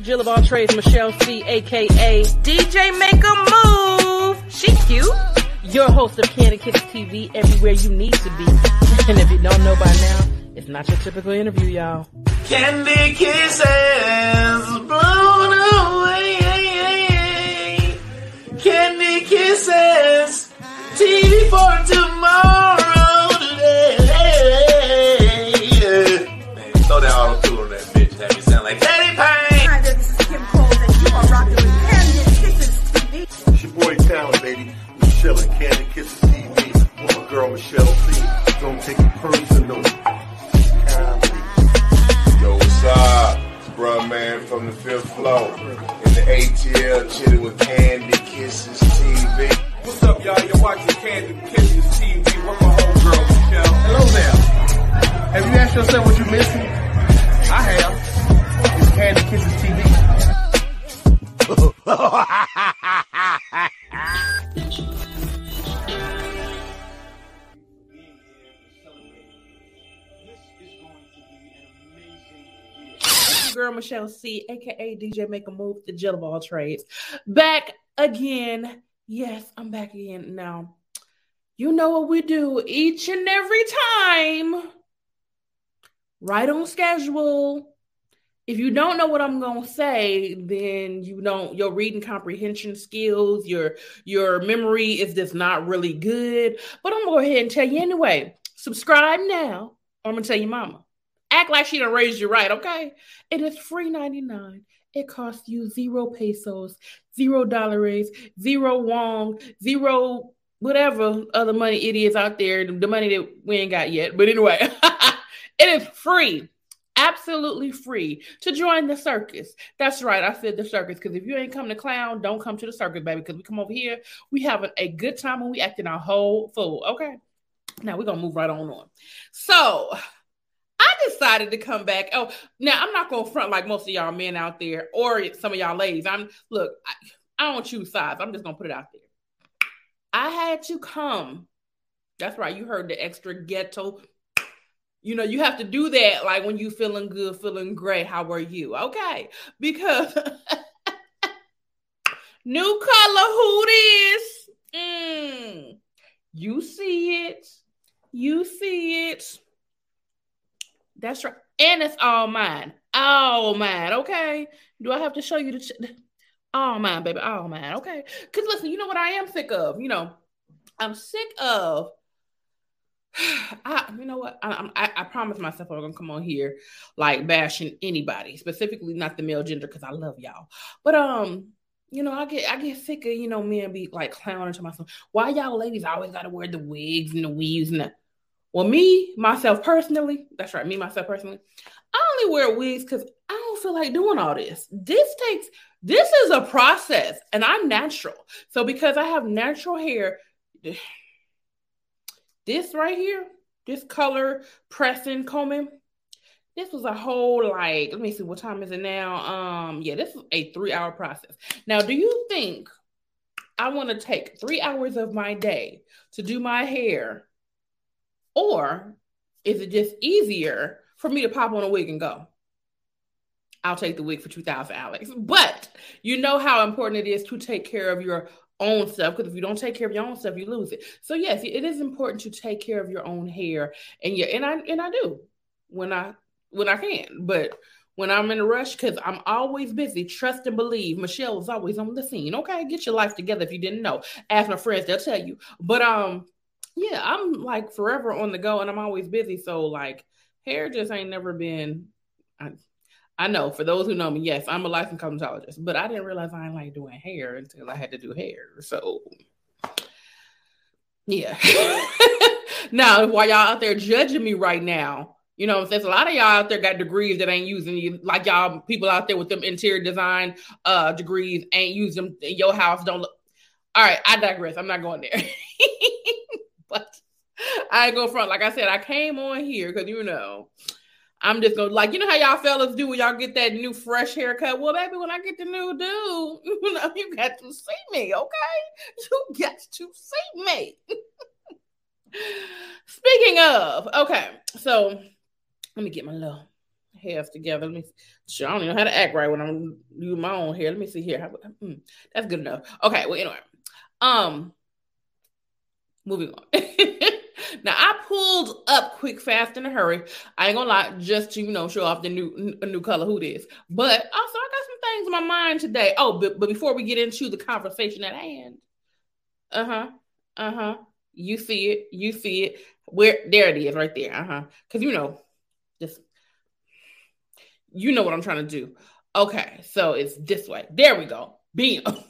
The Jill of all trades, Michelle C, aka DJ Make a Move. She cute. Your host of Candy Kisses TV, everywhere you need to be. And if you don't know by now, it's not your typical interview, y'all. Candy kisses blown away. Candy kisses, TV for tomorrow. Floor. In the ATL, chilling with Candy Kisses TV. What's up, y'all? You're watching Candy Kisses TV with my homegirl, Michelle. Hello there. Have you asked yourself what you're missing? Michelle C, aka DJ Make a Move, the Jill of all trades. Back again. Yes, I'm back again now. You know what we do each and every time. Right on schedule. If you don't know what I'm gonna say, then you don't your reading comprehension skills, your your memory is just not really good. But I'm gonna go ahead and tell you anyway. Subscribe now, or I'm gonna tell your mama. Act like she done raised you right, okay? It is free 99. It costs you zero pesos, zero dollars, zero won, zero whatever other money it is out there, the money that we ain't got yet. But anyway, it is free. Absolutely free to join the circus. That's right. I said the circus because if you ain't come to clown, don't come to the circus, baby. Because we come over here, we having a good time and we acting our whole fool. Okay. Now we're gonna move right on on. So decided to come back. Oh, now I'm not gonna front like most of y'all men out there or some of y'all ladies. I'm look, I, I don't choose sides. I'm just gonna put it out there. I had to come. That's right. You heard the extra ghetto. You know, you have to do that like when you feeling good, feeling great. How are you? Okay. Because new color, who this? Mm, you see it. You see it. That's right. And it's all mine. All mine. Okay. Do I have to show you the ch- all mine, baby? All mine. Okay. Because listen, you know what I am sick of? You know, I'm sick of. I, you know what? I, I, I promised myself I'm gonna come on here like bashing anybody, specifically not the male gender, because I love y'all. But um, you know, I get I get sick of you know men be like clowning to myself. Why y'all ladies always gotta wear the wigs and the weaves and the well, me, myself personally, that's right, me, myself personally, I only wear wigs because I don't feel like doing all this. This takes, this is a process, and I'm natural. So, because I have natural hair, this right here, this color pressing, combing, this was a whole like, let me see, what time is it now? Um, yeah, this is a three hour process. Now, do you think I want to take three hours of my day to do my hair? Or is it just easier for me to pop on a wig and go? I'll take the wig for 2000 Alex. But you know how important it is to take care of your own stuff because if you don't take care of your own stuff, you lose it. So yes, it is important to take care of your own hair and yeah, and I and I do when I when I can. But when I'm in a rush, because I'm always busy, trust and believe. Michelle is always on the scene. Okay, get your life together if you didn't know. Ask my friends, they'll tell you. But um, yeah, I'm like forever on the go and I'm always busy. So like hair just ain't never been I, I know for those who know me, yes, I'm a licensed cosmetologist, but I didn't realize I didn't like doing hair until I had to do hair. So yeah. now while y'all out there judging me right now, you know, there's a lot of y'all out there got degrees that ain't using you, like y'all people out there with them interior design uh degrees ain't use them in your house. Don't look. All right, I digress. I'm not going there. I go front. Like I said, I came on here because you know, I'm just gonna like you know how y'all fellas do when y'all get that new fresh haircut. Well, baby, when I get the new dude, you know, you got to see me, okay? You got to see me. Speaking of, okay, so let me get my little hairs together. Let me. See. I don't even know how to act right when I'm doing my own hair. Let me see here. Mm, that's good enough. Okay. Well, anyway. Um. Moving on. now I pulled up quick, fast, in a hurry. I ain't gonna lie, just to you know show off the new a new color who it is. But also I got some things in my mind today. Oh, but, but before we get into the conversation at hand, uh huh, uh huh. You see it, you see it. Where there it is, right there. Uh huh. Because you know, just you know what I'm trying to do. Okay, so it's this way. There we go. Bam.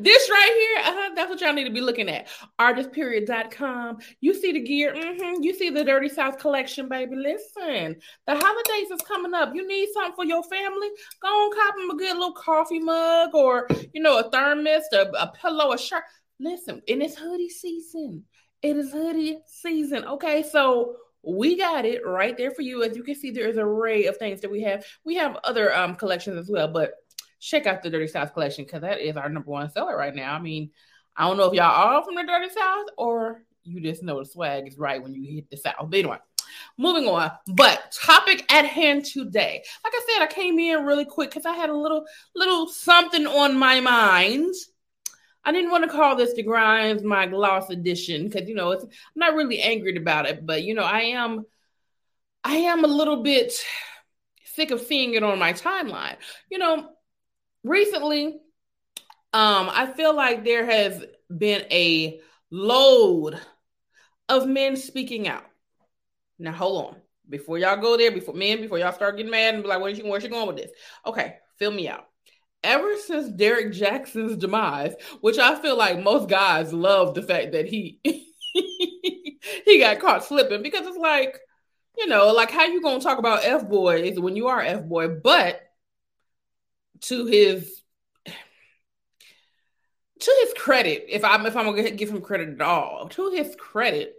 this right here, uh-huh, that's what y'all need to be looking at. Artistperiod.com. You see the gear, mm-hmm. you see the Dirty South collection, baby. Listen, the holidays is coming up. You need something for your family? Go on, cop them a good little coffee mug or, you know, a thermos, a, a pillow, a shirt. Listen, and it's hoodie season. It is hoodie season. Okay, so we got it right there for you. As you can see, there is an array of things that we have. We have other um collections as well, but check out the Dirty South collection because that is our number one seller right now. I mean, I don't know if y'all are from the Dirty South or you just know the swag is right when you hit the South. But anyway, moving on. But topic at hand today. Like I said, I came in really quick because I had a little little something on my mind. I didn't want to call this the Grimes my gloss edition because you know it's I'm not really angry about it, but you know I am I am a little bit sick of seeing it on my timeline. You know, recently, um, I feel like there has been a load of men speaking out. Now, hold on. Before y'all go there, before men, before y'all start getting mad and be like, where's she, where's she going with this? Okay, fill me out. Ever since Derrick Jaxn's demise, which I feel like most guys love the fact that he he got caught slipping because it's like, you know, like how you gonna talk about F boys when you are F boy, but to his to his credit, if I'm if I'm gonna give him credit at all, to his credit,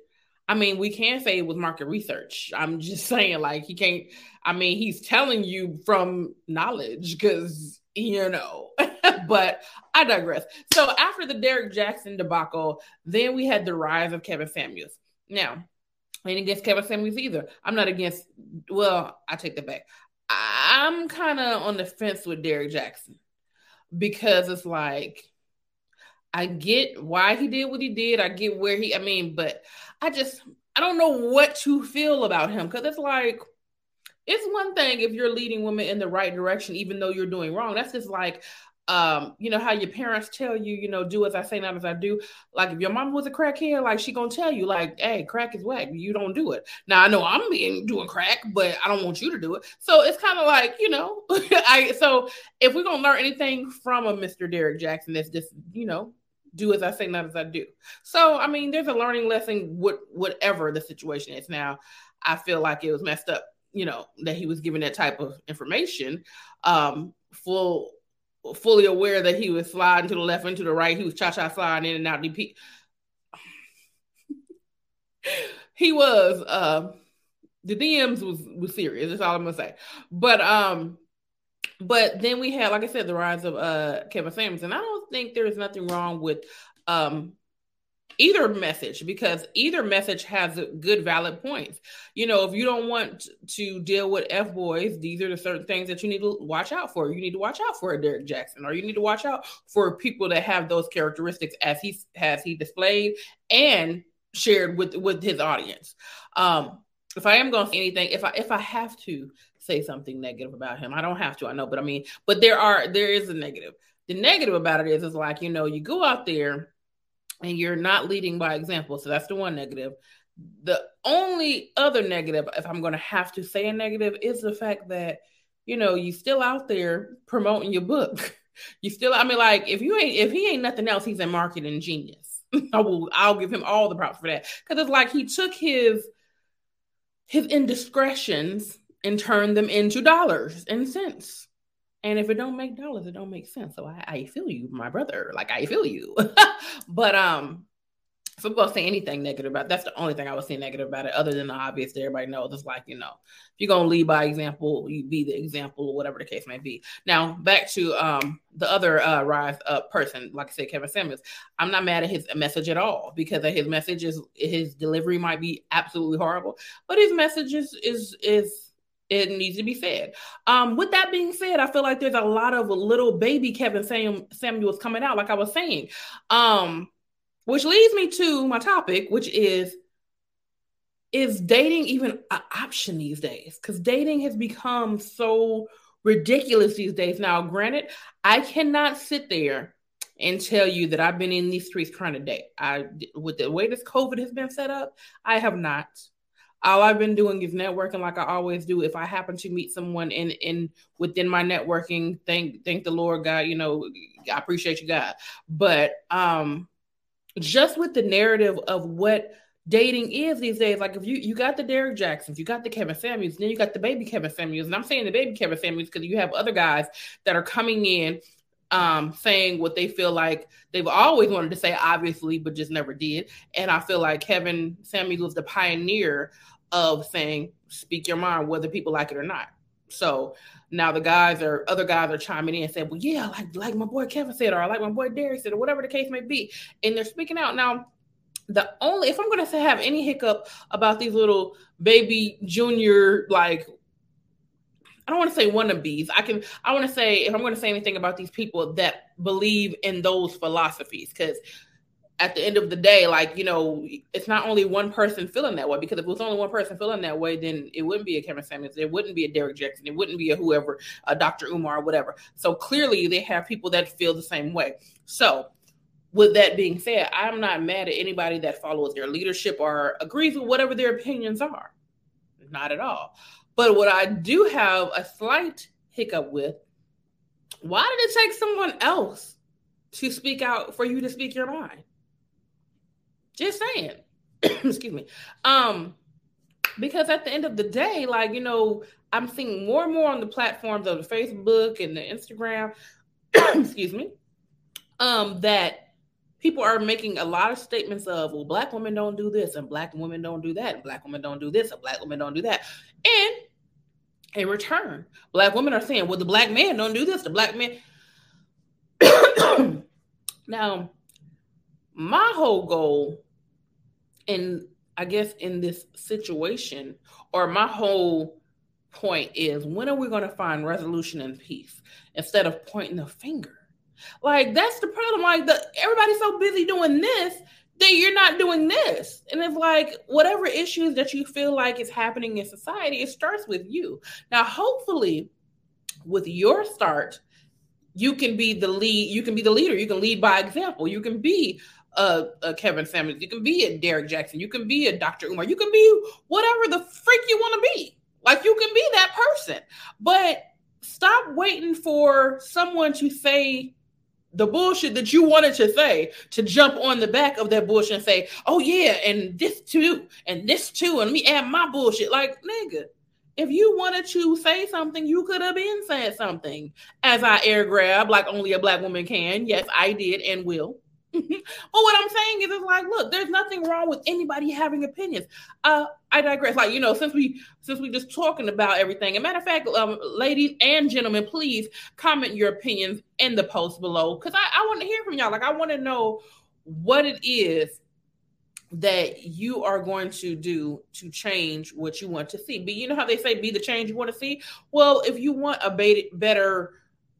I mean, we can say it was market research. I'm just saying, like, he can't. I mean, he's telling you from knowledge because you know. but I digress. So after the Derrick Jaxn debacle, then we had the rise of Kevin Samuels. Now, I ain't against Kevin Samuels either. I'm not against. Well, I take that back. I'm kind of on the fence with Derrick Jaxn because it's like I get why he did what he did. I get where he. I mean, but I just I don't know what to feel about him because it's like it's one thing if you're leading women in the right direction, even though you're doing wrong. That's just like um, you know how your parents tell you, you know, do as I say, not as I do. Like if your mom was a crackhead, like she gonna tell you, like, hey, crack is whack. You don't do it. Now I know I'm being doing crack, but I don't want you to do it. So it's kind of like, you know, I so if we're gonna learn anything from a Mr. Derrick Jaxn, it's just, you know, do as I say, not as I do. So I mean, there's a learning lesson, what whatever the situation is. Now, I feel like it was messed up, you know, that he was given that type of information. Um, full fully aware that he was sliding to the left and to the right. He was cha cha sliding in and out. He, he was uh, the DMs was was serious. That's all I'm gonna say. But um, but then we had, like I said, the rise of uh Kevin Samuels, and I don't think there's nothing wrong with um either message because either message has good valid points. You know if you don't want to deal with f boys these are the certain things that you need to watch out for. You need to watch out for a derrick jaxn or you need to watch out for people that have those characteristics as he has he displayed and shared with with his audience. Um if i am going to say anything if i if i have to say something negative about him i don't have to i know but i mean but there are there is a negative. The negative about it is is like you know you go out there and you're not leading by example. So that's the one negative. The only other negative, if I'm going to have to say a negative, is the fact that you know you still out there promoting your book. You still, I mean, like if you ain't, if he ain't nothing else, he's a marketing genius. I will, I'll give him all the props for that because it's like he took his his indiscretions and turned them into dollars and cents. And if it don't make dollars, it don't make sense. So I, I feel you, my brother. Like I feel you. but um, I'm gonna say anything negative about that's the only thing I would say negative about it, other than the obvious that everybody knows. It's like, you know, if you're gonna lead by example, you be the example or whatever the case may be. Now back to um the other uh rise up person, like I said, Kevin Samuels. I'm not mad at his message at all because his message is his delivery might be absolutely horrible, but his message is is is It needs to be said. Um, with that being said, I feel like there's a lot of little baby Kevin Sam- Samuels coming out, like I was saying. Um, which leads me to my topic, which is is dating even an option these days? Because dating has become so ridiculous these days. Now, granted, I cannot sit there and tell you that I've been in these streets trying to date. I, with the way this COVID has been set up, I have not. All I've been doing is networking, like I always do. If I happen to meet someone in in within my networking, thank thank the Lord God. You know, I appreciate you, God. But um, just with the narrative of what dating is these days. Like if you you got the Derrick Jaxns, you got the Kevin Samuels, then you got the baby Kevin Samuels. And I'm saying the baby Kevin Samuels because you have other guys that are coming in um saying what they feel like they've always wanted to say, obviously, but just never did. And I feel like Kevin Samuels was the pioneer of saying, speak your mind, whether people like it or not. So now the guys are other guys are chiming in and saying, Well, yeah, like like my boy Kevin said, or I like my boy Derrick said, or whatever the case may be. And they're speaking out. Now, the only if I'm gonna have any hiccup about these little baby junior like I don't want to say wannabes. I can I want to say if I'm going to say anything about these people that believe in those philosophies because at the end of the day, like, you know, it's not only one person feeling that way, because if it was only one person feeling that way, then it wouldn't be a Kevin Samuels, it wouldn't be a Derrick Jaxn, it wouldn't be a whoever, a Dr. Umar, or whatever. So clearly they have people that feel the same way. So with that being said, I'm not mad at anybody that follows their leadership or agrees with whatever their opinions are. Not at all. But what I do have a slight hiccup with, why did it take someone else to speak out for you to speak your mind? Just saying. Excuse me. Um, because at the end of the day, like, you know, I'm seeing more and more on the platforms of the Facebook and the Instagram, excuse me, um, that people are making a lot of statements of, well, black women don't do this, and black women don't do that, and black women don't do this, and black women don't do that. And in return, black women are saying, well, the black man don't do this, the black man. now, my whole goal in I guess in this situation, or my whole point is when are we going to find resolution and peace instead of pointing the finger? Like that's the problem. Like the everybody's so busy doing this that you're not doing this. And it's like whatever issues that you feel like is happening in society, it starts with you. Now, hopefully, with your start, you can be the lead, you can be the leader, you can lead by example, you can be a, a Kevin Samuels, you can be a Derrick Jaxn, you can be a Dr. Umar, you can be whatever the freak you want to be. Like you can be that person. But stop waiting for someone to say the bullshit that you wanted to say to jump on the back of that bullshit and say, oh yeah, and this too, and this too, and let me add my bullshit. Like, nigga, if you wanted to say something, you could have been said something. As I air grab like only a black woman can. Yes, I did and will. but what I'm saying is, it's like, look, there's nothing wrong with anybody having opinions. Uh, I digress. Like, you know, since we since we just talking about everything. And matter of fact, um, ladies and gentlemen, please comment your opinions in the post below because I, I want to hear from y'all. Like, I want to know what it is that you are going to do to change what you want to see. But you know how they say, be the change you want to see. Well, if you want a better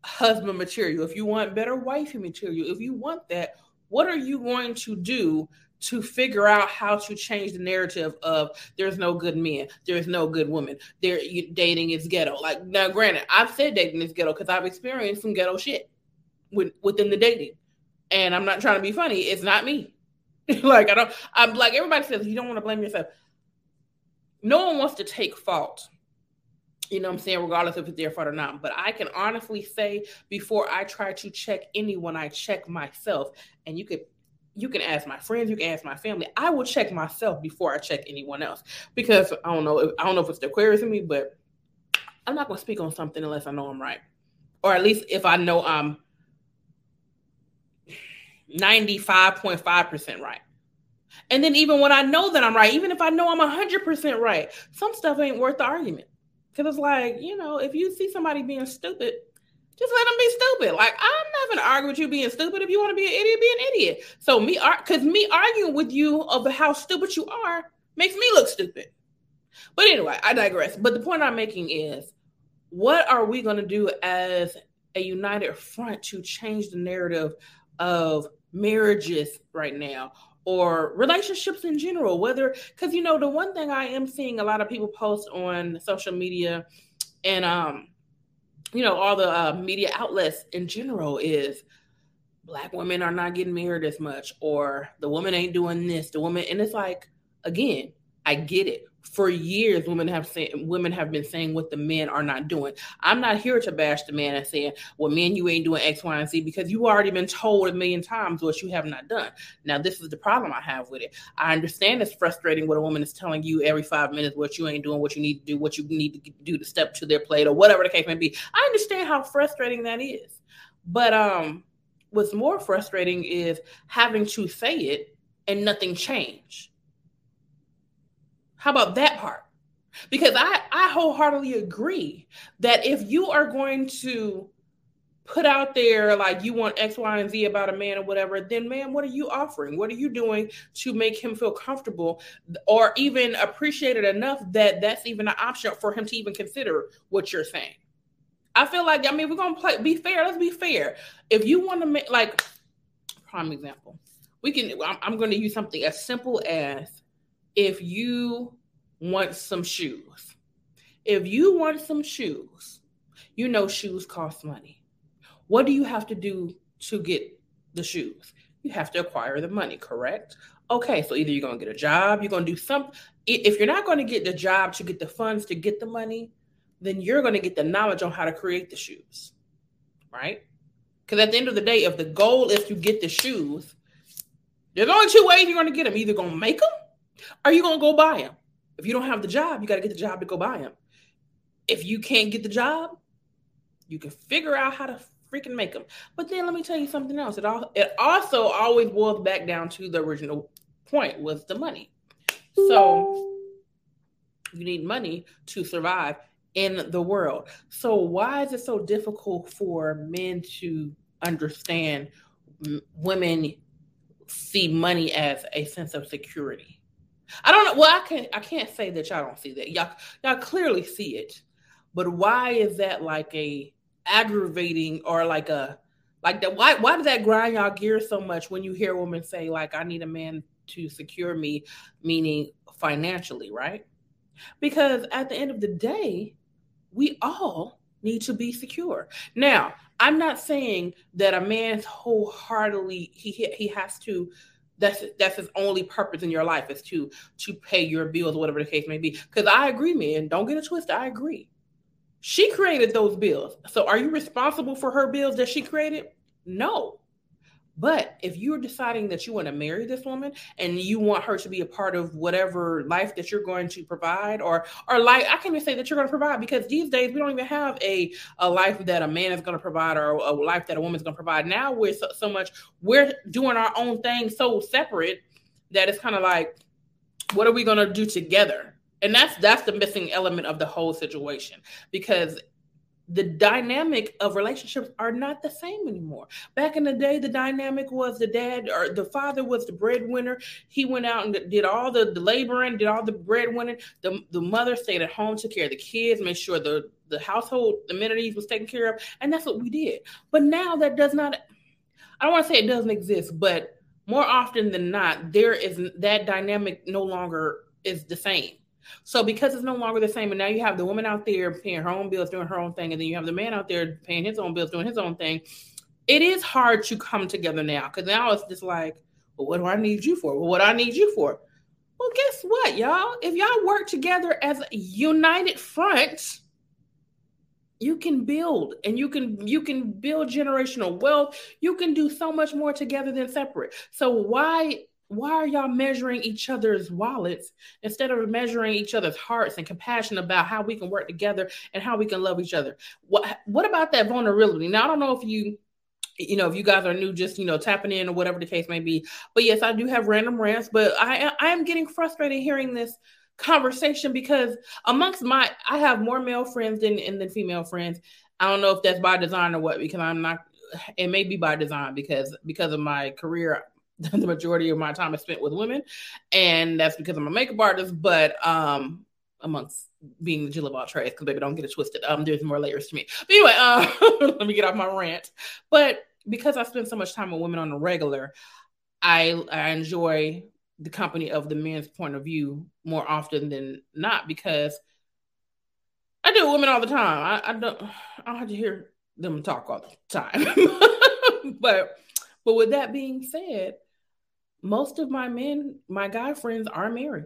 husband material, if you want better wifey material, if you want that what are you going to do to figure out how to change the narrative of there's no good men, there's no good women, there you dating is ghetto. Like now, granted, I've said dating is ghetto because I've experienced some ghetto shit with, within the dating, and I'm not trying to be funny. It's not me. like I don't. I'm like everybody says you don't want to blame yourself. No one wants to take fault you know I'm saying, regardless if it's their fault or not. But I can honestly say before I try to check anyone, I check myself. And you could you can ask my friends, you can ask my family. I will check myself before I check anyone else. Because I don't know, if, I don't know if it's the Aquarius in me, but I'm not gonna speak on something unless I know I'm right. Or at least if I know I'm 95.5% right. And then even when I know that I'm right, even if I know I'm 100% right, some stuff ain't worth the argument. Because it's like, you know, if you see somebody being stupid, just let them be stupid. Like I'm not gonna argue with you being stupid. If you want to be an idiot, be an idiot. So me, because me arguing with you of how stupid you are makes me look stupid. But anyway, I digress. But the point I'm making is what are we to do as a united front to change the narrative of marriages right now or relationships in general whether because you know the one thing i am seeing a lot of people post on social media and um you know all the uh, media outlets in general is black women are not getting married as much or the woman ain't doing this the woman and it's like again i get it for years women have said women have been saying what the men are not doing. I'm not here to bash the man and saying well men you ain't doing x y and z because you already been told a million times what you have not done. Now this is the problem i have with it. I understand it's frustrating when a woman is telling you every five minutes what you ain't doing what you need to do what you need to do to step to their plate or whatever the case may be. I understand how frustrating that is. But um what's more frustrating is having to say it and nothing change how about that part? Because I, I wholeheartedly agree that if you are going to put out there like you want X, Y, and Z about a man or whatever, then man, what are you offering? What are you doing to make him feel comfortable or even appreciated enough that that's even an option for him to even consider what you're saying? I feel like, I mean, we're gonna play be fair, let's be fair. If you want to make like prime example, we can I'm, I'm gonna use something as simple as if you want some shoes. If you want some shoes, you know shoes cost money. What do you have to do to get the shoes? You have to acquire the money, correct? Okay, so either you're going to get a job, you're going to do something. If you're not going to get the job to get the funds to get the money, then you're going to get the knowledge on how to create the shoes, right? Because at the end of the day, if the goal is to get the shoes, there's only two ways you're going to get them. Either going to make them or you're going to go buy them. If you don't have the job, you got to get the job to go buy them. If you can't get the job, you can figure out how to freaking make them. But then let me tell you something else. It all it also always boils back down to the original point was the money. So you need money to survive in the world. So why is it so difficult for men to understand women see money as a sense of security? I don't know. Well, I can't. I can't say that y'all don't see that. Y'all, y'all clearly see it, but why is that like a aggravating or like a like that? Why why does that grind y'all gears so much when you hear a woman say like, "I need a man to secure me," meaning financially, right? Because at the end of the day, we all need to be secure. Now, I'm not saying that a man wholeheartedly he he has to that's that's his only purpose in your life is to to pay your bills, whatever the case may be. Because I agree, man. Don't get a twist. I agree. She created those bills. So are you responsible for her bills that she created? No. But if you're deciding that you want to marry this woman and you want her to be a part of whatever life that you're going to provide, or or like I can't even say that you're going to provide because these days we don't even have a a life that a man is going to provide or a life that a woman's going to provide. Now we're so, so much we're doing our own thing so separate that it's kind of like, what are we going to do together? And that's that's the missing element of the whole situation because the dynamic of relationships are not the same anymore. Back in the day, the dynamic was the dad or the father was the breadwinner. He went out and did all the, the laboring, did all the breadwinning. The, the mother stayed at home, took care of the kids, made sure the, the household amenities was taken care of. And that's what we did. But now that does not, I don't want to say it doesn't exist, but more often than not, there is that dynamic no longer is the same. So because it's no longer the same, and now you have the woman out there paying her own bills, doing her own thing, and then you have the man out there paying his own bills, doing his own thing. It is hard to come together now because now it's just like, well, what do I need you for? Well, what do I need you for? Well, guess what, y'all? If y'all work together as a united front, you can build and you can you can build generational wealth. You can do so much more together than separate. So why why are y'all measuring each other's wallets instead of measuring each other's hearts and compassion about how we can work together and how we can love each other? What what about that vulnerability? Now I don't know if you you know if you guys are new just you know tapping in or whatever the case may be but yes i do have random rants but i i am getting frustrated hearing this conversation because amongst my i have more male friends than and than female friends i don't know if that's by design or what because i'm not it may be by design because because of my career the majority of my time is spent with women, and that's because I'm a makeup artist. But um, amongst being the Jill of all trades, because baby, don't get it twisted. Um, there's more layers to me. But anyway, uh, let me get off my rant. But because I spend so much time with women on the regular, I I enjoy the company of the men's point of view more often than not because I with women all the time. I, I don't I don't have to hear them talk all the time. but but with that being said, most of my men, my guy friends are married.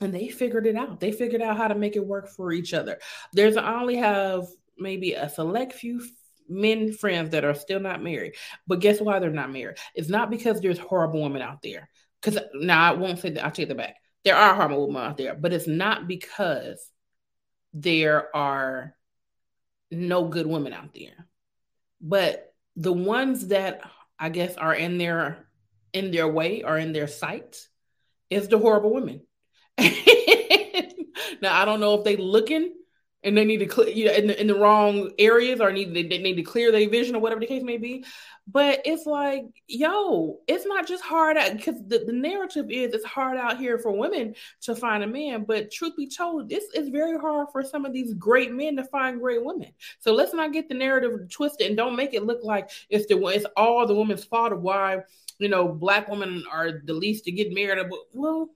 And they figured it out. They figured out how to make it work for each other. There's I only have maybe a select few men friends that are still not married. But guess why they're not married? It's not because there's horrible women out there. Because now I won't say that. I'll take that back. There are horrible women out there, but it's not because there are no good women out there. But the ones that I guess are in their in their way or in their sight is the horrible women. now I don't know if they looking and they need to clear you know in the, in the wrong areas or need they, they need to clear their vision or whatever the case may be. But it's like yo it's not just hard because the, the narrative is it's hard out here for women to find a man. But truth be told this is very hard for some of these great men to find great women. So let's not get the narrative twisted and don't make it look like it's the it's all the woman's fault of why you know black women are the least to get married well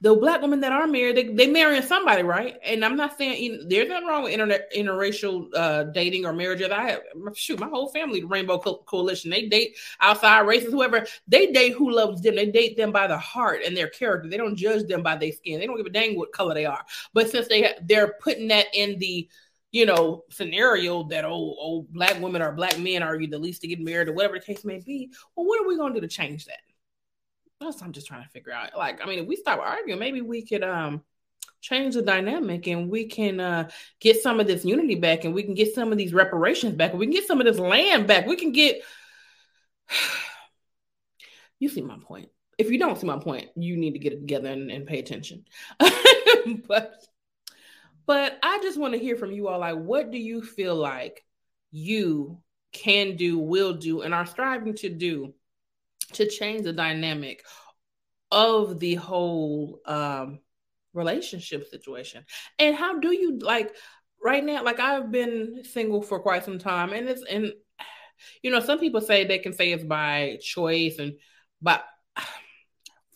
the black women that are married, they, they marrying somebody, right? And I'm not saying there's nothing wrong with interracial uh, dating or marriages. I have shoot my whole family, the Rainbow Co- Coalition. They date outside races, whoever. They date who loves them. They date them by the heart and their character. They don't judge them by their skin. They don't give a dang what color they are. But since they they're putting that in the you know scenario that oh oh black women or black men are you the least to get married or whatever the case may be, well, what are we gonna do to change that? That's I'm just trying to figure out. Like, I mean, if we stop arguing, maybe we could um change the dynamic and we can uh get some of this unity back and we can get some of these reparations back we can get some of this land back. We can get you see my point. If you don't see my point, you need to get it together and, and pay attention. but but I just want to hear from you all like what do you feel like you can do, will do, and are striving to do to change the dynamic of the whole um, relationship situation. And how do you like right now? Like I've been single for quite some time, and it's and you know some people say they can say it's by choice, and but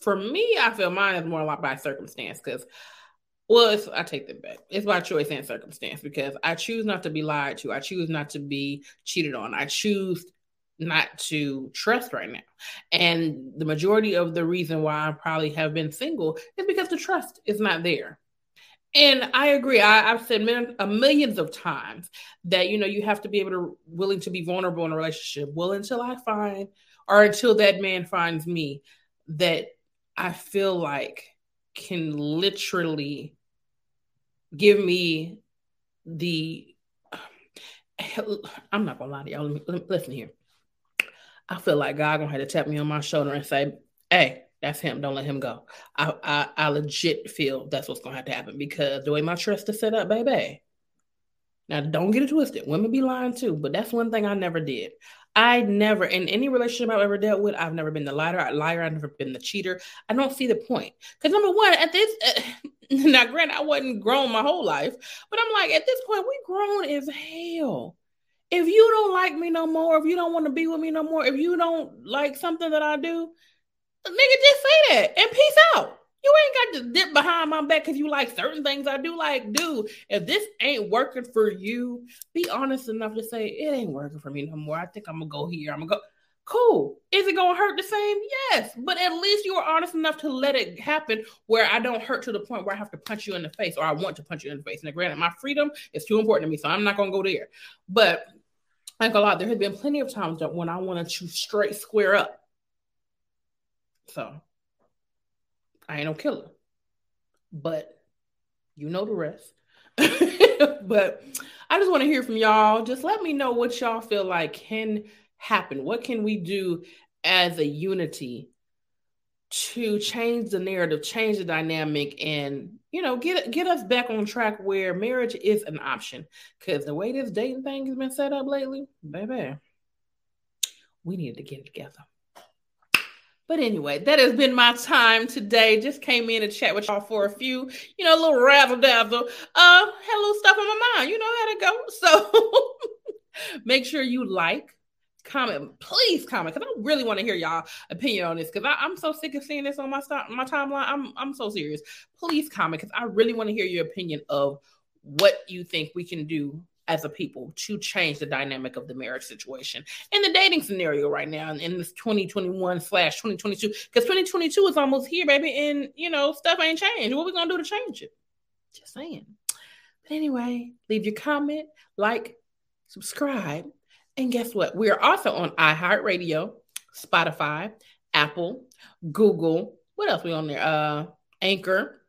for me, I feel mine is more like by circumstance because. Well, I take that back. It's by choice and circumstance because I choose not to be lied to. I choose not to be cheated on. I choose not to trust right now. And the majority of the reason why I probably have been single is because the trust is not there. And I agree. I, have said uh, millions of times that you know you have to be able to willing to be vulnerable in a relationship. Well, until I find or until that man finds me that I feel like can literally give me the. I'm not gonna lie to y'all. Let me, listen here. I feel like God gonna have to tap me on my shoulder and say, "Hey, that's him. Don't let him go." I I, I legit feel that's what's gonna have to happen because the way my trust is set up, baby. Now, don't get it twisted. Women be lying too, but that's one thing I never did. I never, in any relationship I've ever dealt with, I've never been the liar. Liar. I've never been the cheater. I don't see the point. Because number one, at this, uh, now, granted, I wasn't grown my whole life, but I'm like, at this point, we grown as hell if you don't like me no more, if you don't want to be with me no more, if you don't like something that I do, nigga, just say that and peace out. You ain't got to dip behind my back because you like certain things I do. Like, dude, if this ain't working for you, be honest enough to say it ain't working for me no more. I think I'm gonna go here. I'm gonna go. Cool. Is it gonna hurt the same? Yes, but at least you are honest enough to let it happen where I don't hurt to the point where I have to punch you in the face or I want to punch you in the face. Now, granted, my freedom is too important to me, so I'm not gonna go there. But like a lot, there have been plenty of times that when I wanted to straight square up. So I ain't no killer. But you know the rest. but I just want to hear from y'all. Just let me know what y'all feel like can happen. What can we do as a unity to change the narrative, change the dynamic, and you know, get get us back on track where marriage is an option. Because the way this dating thing has been set up lately, baby, we need to get it together. But anyway, that has been my time today. Just came in to chat with y'all for a few, you know, a little razzle dazzle. Uh, had a little stuff on my mind. You know how to go. So make sure you like, comment, please comment, because I really want to hear y'all opinion on this. Because I'm so sick of seeing this on my st- my timeline. I'm I'm so serious. Please comment, because I really want to hear your opinion of what you think we can do as a people to change the dynamic of the marriage situation and the dating scenario right now in this 2021 slash 2022 because 2022 is almost here baby and you know stuff ain't changed what we gonna do to change it just saying but anyway leave your comment like subscribe and guess what we are also on iheartradio spotify apple google what else we on there uh anchor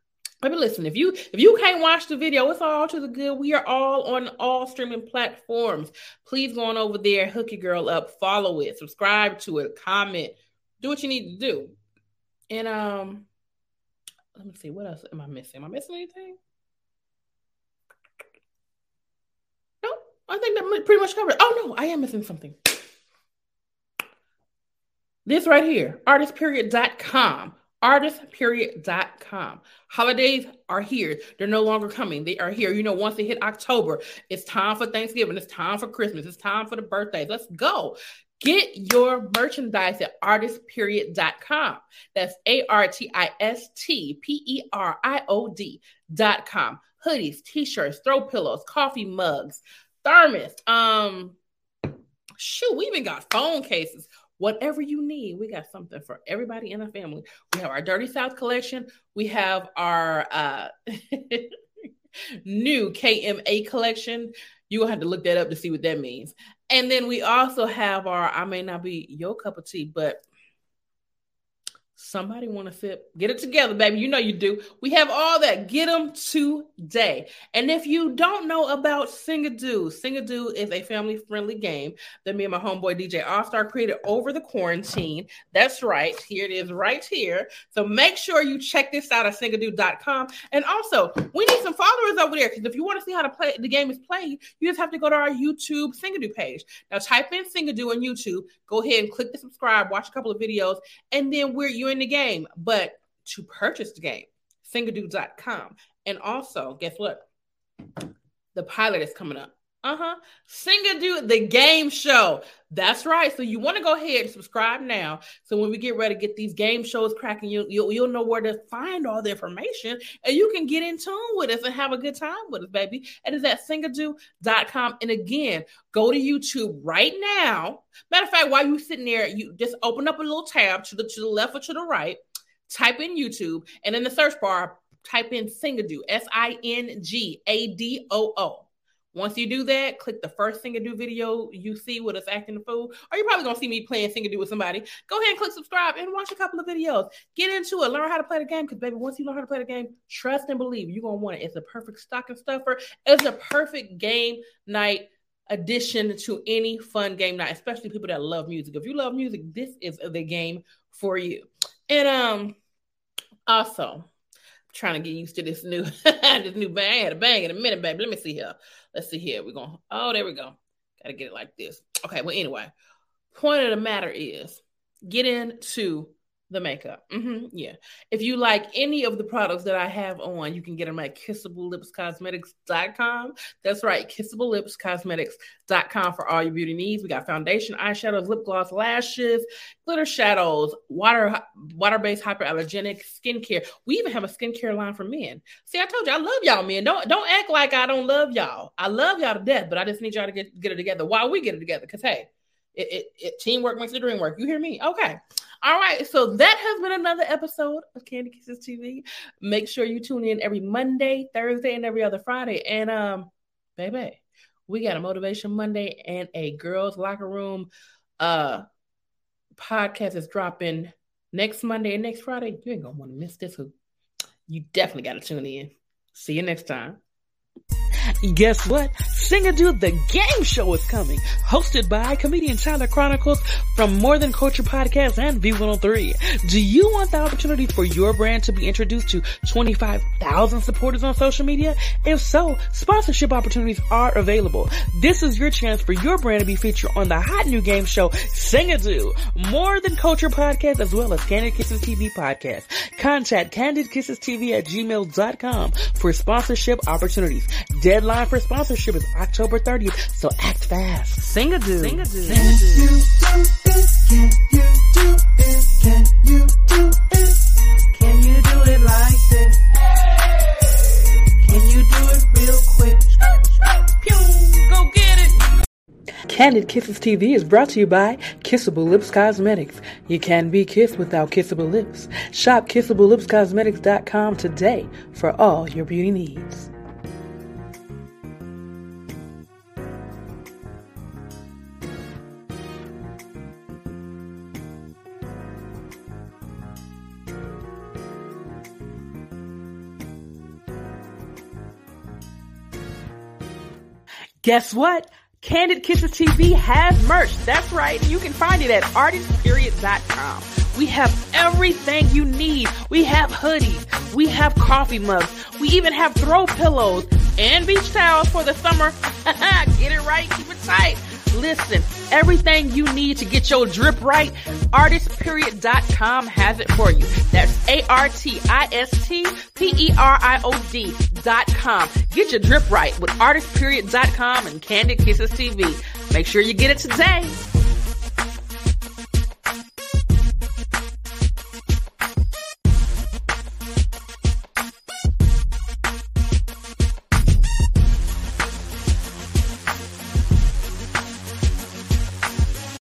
Baby, listen, if you if you can't watch the video, it's all to the good. We are all on all streaming platforms. Please go on over there, hook your girl up, follow it, subscribe to it, comment, do what you need to do. And um, let me see, what else am I missing? Am I missing anything? No, I think that pretty much covered. Oh no, I am missing something. This right here, artistperiod.com artistperiod.com. Holidays are here. They're no longer coming. They are here. You know, once they hit October, it's time for Thanksgiving. It's time for Christmas. It's time for the birthdays. Let's go. Get your merchandise at artistperiod.com. That's A R T I S T P E R I O D.com. Hoodies, t-shirts, throw pillows, coffee mugs, thermos. Um, shoot, we even got phone cases whatever you need, we got something for everybody in the family. We have our Dirty South collection. We have our uh, new KMA collection. You will have to look that up to see what that means. And then we also have our, I may not be your cup of tea, but Somebody want to sip? Get it together, baby. You know you do. We have all that. Get them today. And if you don't know about Singadoo, Singadoo is a family friendly game that me and my homeboy DJ All Star created over the quarantine. That's right. Here it is, right here. So make sure you check this out at singadoo.com. And also, we need some followers over there because if you want to see how to play the game is played, you just have to go to our YouTube Singadoo page. Now type in Singadoo on YouTube. Go ahead and click the subscribe, watch a couple of videos, and then we're you in the game. But to purchase the game, singadoo.com. And also, guess what? The pilot is coming up. Uh-huh. Singer Singadoo, the game show. That's right. So you want to go ahead and subscribe now. So when we get ready to get these game shows cracking, you, you'll, you'll know where to find all the information and you can get in tune with us and have a good time with us, baby. And It is at singadoo.com. And again, go to YouTube right now. Matter of fact, while you're sitting there, you just open up a little tab to the to the left or to the right, type in YouTube, and in the search bar, type in Singadoo, S-I-N-G-A-D-O-O. Once you do that, click the first Singadoo video you see with us acting the fool, or you're probably gonna see me playing Singadoo with somebody. Go ahead and click subscribe and watch a couple of videos. Get into it, learn how to play the game. Because baby, once you learn how to play the game, trust and believe you're gonna want it. It's a perfect stocking stuffer. It's a perfect game night addition to any fun game night, especially people that love music. If you love music, this is the game for you. And um, also trying to get used to this new this new bang. I had a bang in a minute, baby. Let me see here. Let's see here. We're going, oh, there we go. Gotta get it like this. Okay, well, anyway, point of the matter is get into the makeup. Mm-hmm, yeah. If you like any of the products that I have on, you can get them at kissablelipscosmetics.com. That's right, kissablelipscosmetics.com for all your beauty needs. We got foundation, eyeshadows, lip gloss, lashes, glitter shadows, water water-based hyperallergenic skincare. We even have a skincare line for men. See, I told you I love y'all, men. Don't don't act like I don't love y'all. I love y'all to death, but I just need y'all to get, get it together while we get it together. Because hey, it, it, it, teamwork makes the dream work. You hear me? Okay. All right. So that has been another episode of Candy Kisses TV. Make sure you tune in every Monday, Thursday, and every other Friday. And um, baby, we got a motivation Monday and a girls locker room uh podcast is dropping next Monday and next Friday. You ain't gonna want to miss this. You definitely got to tune in. See you next time. Guess what? Sing a the Game Show is coming, hosted by comedian Tyler Chronicles from More Than Culture Podcast and V103. Do you want the opportunity for your brand to be introduced to 25,000 supporters on social media? If so, sponsorship opportunities are available. This is your chance for your brand to be featured on the hot new game show Sing a More Than Culture Podcast, as well as Candid Kisses TV Podcast. Contact candidkissestv at gmail.com for sponsorship opportunities. Deadline for sponsorship is October 30th, so act fast. Sing a do. Sing a do. Sing a do. You do this. Can you do this? Can you do it like this? Can you do it real quick? Pew, go get it. Candid Kisses TV is brought to you by Kissable Lips Cosmetics. You can be kissed without kissable lips. Shop kissablelipscosmetics.com today for all your beauty needs. Guess what? Candid Kisses TV has merch. That's right. You can find it at artistperiod.com. We have everything you need. We have hoodies. We have coffee mugs. We even have throw pillows and beach towels for the summer. get it right. Keep it tight. Listen, everything you need to get your drip right, artistperiod.com has it for you. That's A-R-T-I-S-T-P-E-R-I-O-D Get your drip right with artistperiod.com and Candid Kisses TV. Make sure you get it today.